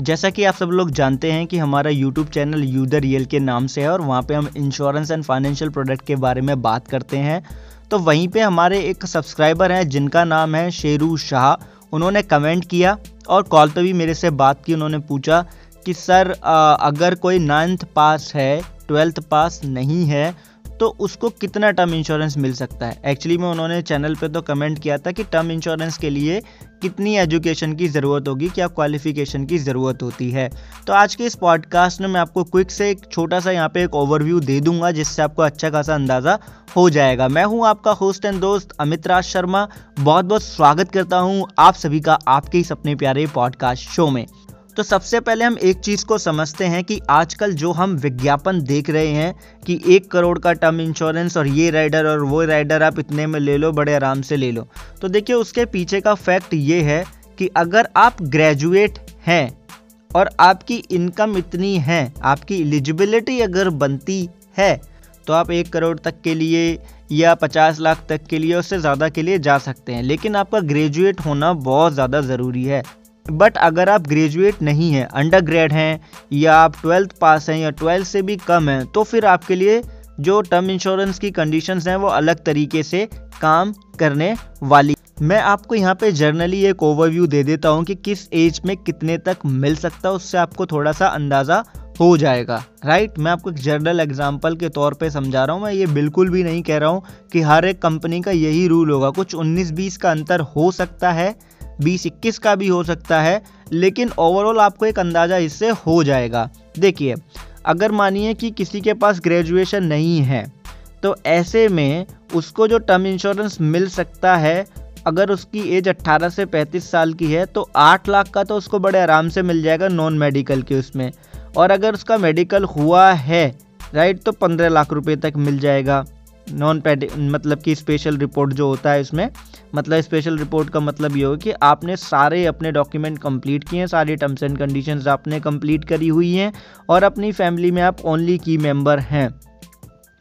जैसा कि आप सब लोग जानते हैं कि हमारा यूट्यूब चैनल यूदर रियल के नाम से है और वहाँ पे हम इंश्योरेंस एंड फाइनेंशियल प्रोडक्ट के बारे में बात करते हैं। तो वहीं पे हमारे एक सब्सक्राइबर हैं, जिनका नाम है शेरू शाह। उन्होंने कमेंट किया और कॉल पे भी मेरे से बात की, उन्होंने पूछा कि, सर अगर कोई नाइन्थ पास है ट्वेल्थ पास नहीं है तो उसको कितना टर्म इंश्योरेंस मिल सकता है? एक्चुअली में उन्होंने चैनल पे तो कमेंट किया था कि टर्म इंश्योरेंस के लिए कितनी एजुकेशन की ज़रूरत होगी, क्या क्वालिफिकेशन की ज़रूरत होती है। तो आज के इस पॉडकास्ट में मैं आपको क्विक से एक छोटा सा यहाँ पे एक ओवरव्यू दे दूँगा, जिससे आपको अच्छा खासा अंदाज़ा हो जाएगा। मैं हूँ आपका होस्ट एंड दोस्त अमित राज शर्मा। बहुत बहुत स्वागत करता हूँ आप सभी का आपके ही सपने प्यारे पॉडकास्ट शो में। तो सबसे पहले हम एक चीज़ को समझते हैं कि आजकल जो हम विज्ञापन देख रहे हैं कि एक करोड़ का टर्म इंश्योरेंस और ये राइडर और वो राइडर आप इतने में ले लो, बड़े आराम से ले लो। तो देखिए, उसके पीछे का फैक्ट ये है कि अगर आप ग्रेजुएट हैं और आपकी इनकम इतनी है, आपकी एलिजिबिलिटी अगर बनती है तो आप एक करोड़ तक के लिए या पचास लाख तक के लिए उससे ज़्यादा के लिए जा सकते हैं। लेकिन आपका ग्रेजुएट होना बहुत ज़्यादा ज़रूरी है। बट अगर आप ग्रेजुएट नहीं हैं अंडर ग्रेड हैं, या आप ट्वेल्थ पास हैं, या ट्वेल्थ से भी कम हैं तो फिर आपके लिए जो टर्म इंश्योरेंस की कंडीशंस हैं, वो अलग तरीके से काम करने वाली। मैं आपको यहाँ पे जर्नली एक ओवरव्यू दे देता हूँ कि किस एज में कितने तक मिल सकता है, उससे आपको थोड़ा सा अंदाज़ा हो जाएगा। राइट मैं आपको एक जर्नल एग्ज़ाम्पल के तौर पे समझा रहा हूँ। मैं ये बिल्कुल भी नहीं कह रहा हूँ कि हर एक कंपनी का यही रूल होगा। कुछ 19-20 का अंतर हो सकता है बीस इक्कीस का भी हो सकता है, लेकिन ओवरऑल आपको एक अंदाज़ा इससे हो जाएगा। देखिए, अगर मानिए कि किसी के पास ग्रेजुएशन नहीं है तो ऐसे में उसको जो टर्म इंश्योरेंस मिल सकता है, अगर उसकी एज 18 से 35 साल की है तो 8 लाख का तो उसको बड़े आराम से मिल जाएगा नॉन मेडिकल के उसमें। और अगर उसका मेडिकल हुआ है राइट तो 15 लाख रुपए तक मिल जाएगा। नॉन पेड मतलब कि स्पेशल रिपोर्ट जो होता है इसमें मतलब स्पेशल रिपोर्ट का मतलब ये हो कि आपने सारे अपने डॉक्यूमेंट कंप्लीट किए हैं सारी टर्म्स एंड कंडीशंस आपने कंप्लीट करी हुई हैं और अपनी फैमिली में आप ओनली की मेंबर हैं।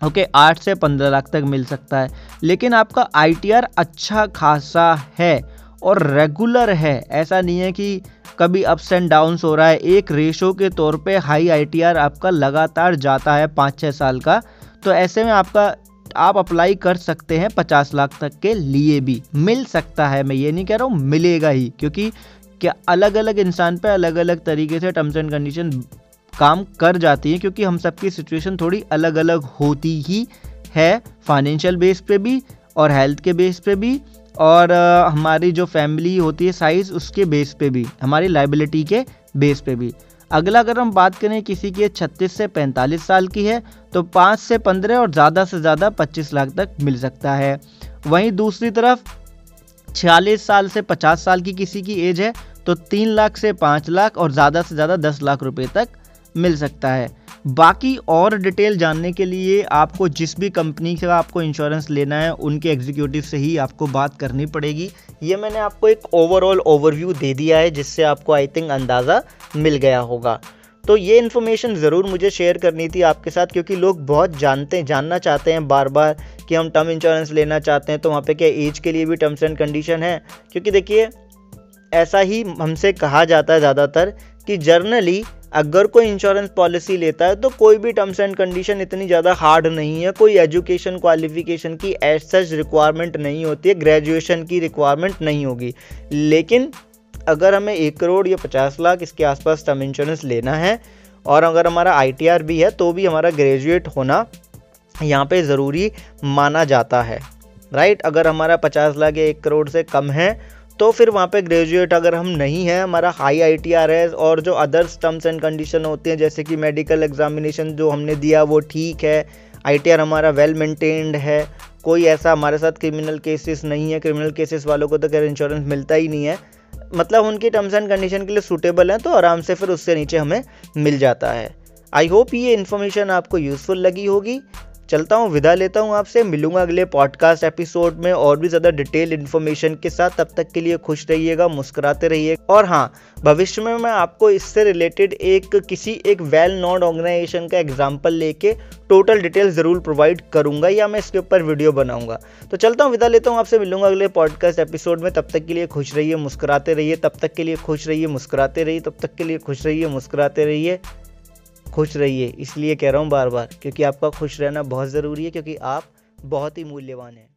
ओके okay, आठ से पंद्रह लाख तक मिल सकता है लेकिन आपका आईटीआर अच्छा खासा है और रेगुलर है। ऐसा नहीं है कि कभी अप्स एंड डाउन्स हो रहा है एक रेशो के तौर पे हाई आईटीआर आपका लगातार जाता है पाँच छः साल का तो ऐसे में आपका आप अप्लाई कर सकते हैं पचास लाख तक के लिए भी। मिल सकता है, मैं ये नहीं कह रहा हूँ मिलेगा ही, क्योंकि क्या अलग अलग इंसान पे अलग अलग तरीके से टर्म्स एंड कंडीशन काम कर जाती हैं, क्योंकि हम सबकी सिचुएशन थोड़ी अलग अलग होती ही है फाइनेंशियल बेस पे भी और हेल्थ के बेस पे भी, और हमारी जो फैमिली होती है साइज़ उसके बेस पे भी, हमारी लाइबिलिटी के बेस पे भी। अगला अगर हम बात करें किसी की छत्तीस से पैंतालीस साल की है तो पाँच से पंद्रह और ज़्यादा से ज़्यादा पच्चीस लाख तक मिल सकता है। वहीं दूसरी तरफ़, छियालीस साल से पचास साल की किसी की एज है तो तीन लाख से पाँच लाख और ज़्यादा से ज़्यादा दस लाख रुपए तक मिल सकता है। बाकी और डिटेल जानने के लिए आपको जिस भी कंपनी का आपको इंश्योरेंस लेना है, उनके एग्जीक्यूटिव से ही आपको बात करनी पड़ेगी। ये मैंने आपको एक ओवरऑल ओवरव्यू दे दिया है, जिससे आपको आई थिंक अंदाज़ा मिल गया होगा। तो ये इन्फॉर्मेशन ज़रूर मुझे शेयर करनी थी आपके साथ, क्योंकि लोग बहुत जानते, जानना चाहते हैं बार बार कि हम टर्म इंश्योरेंस लेना चाहते हैं तो वहाँ पे क्या एज के लिए भी टर्म्स एंड कंडीशन है? क्योंकि देखिए, ऐसा ही हमसे कहा जाता है ज़्यादातर कि जर्नली अगर कोई इंश्योरेंस पॉलिसी लेता है तो कोई भी टर्म्स एंड कंडीशन इतनी ज़्यादा हार्ड नहीं है। कोई एजुकेशन क्वालिफिकेशन की एज सच रिक्वायरमेंट नहीं होती है ग्रेजुएशन की रिक्वायरमेंट नहीं होगी। लेकिन अगर हमें एक करोड़ या पचास लाख इसके आसपास टर्म इंश्योरेंस लेना है, और अगर हमारा आईटीआर भी है तो भी हमारा ग्रेजुएट होना यहाँ पे ज़रूरी माना जाता है। राइट अगर हमारा पचास लाख या एक करोड़ से कम है तो फिर वहाँ पे ग्रेजुएट अगर हम नहीं हैं, हमारा हाई आईटीआर है और जो अदर्स टर्म्स एंड कंडीशन होते हैं, जैसे कि मेडिकल एग्जामिनेशन जो हमने दिया, वो ठीक है। आईटीआर हमारा वेल मेंटेन्ड है। कोई ऐसा हमारे साथ क्रिमिनल केसेस नहीं है। क्रिमिनल केसेस वालों को तो खैर इंश्योरेंस मिलता ही नहीं है। मतलब उनकी टर्म्स एंड कंडीशन के लिए सूटेबल हैं तो आराम से फिर उससे नीचे हमें मिल जाता है। आई होप ये इन्फॉर्मेशन आपको यूज़फुल लगी होगी। चलता हूँ, विदा लेता हूँ आपसे। मिलूँगा अगले पॉडकास्ट एपिसोड में और भी ज़्यादा डिटेल इन्फॉर्मेशन के साथ। तब तक के लिए खुश रहिएगा, मुस्कुराते रहिए। और हाँ भविष्य में मैं आपको इससे रिलेटेड एक किसी एक वेल नोन ऑर्गेनाइजेशन का एग्ज़ाम्पल लेके टोटल डिटेल ज़रूर प्रोवाइड करूँगा या मैं इसके ऊपर वीडियो बनाऊँगा। तो चलता हूँ, विदा लेता हूँ आपसे। मिलूँगा अगले पॉडकास्ट एपिसोड में। तब तक के लिए खुश रहिए, मुस्कुराते रहिए। तब तक के लिए खुश रहिए, मुस्कुराते रहिए। तब तक के लिए खुश रहिए, मुस्कुराते रहिए। खुश रहिए, इसलिए कह रहा हूँ बार बार क्योंकि आपका खुश रहना बहुत ज़रूरी है, क्योंकि आप बहुत ही मूल्यवान हैं।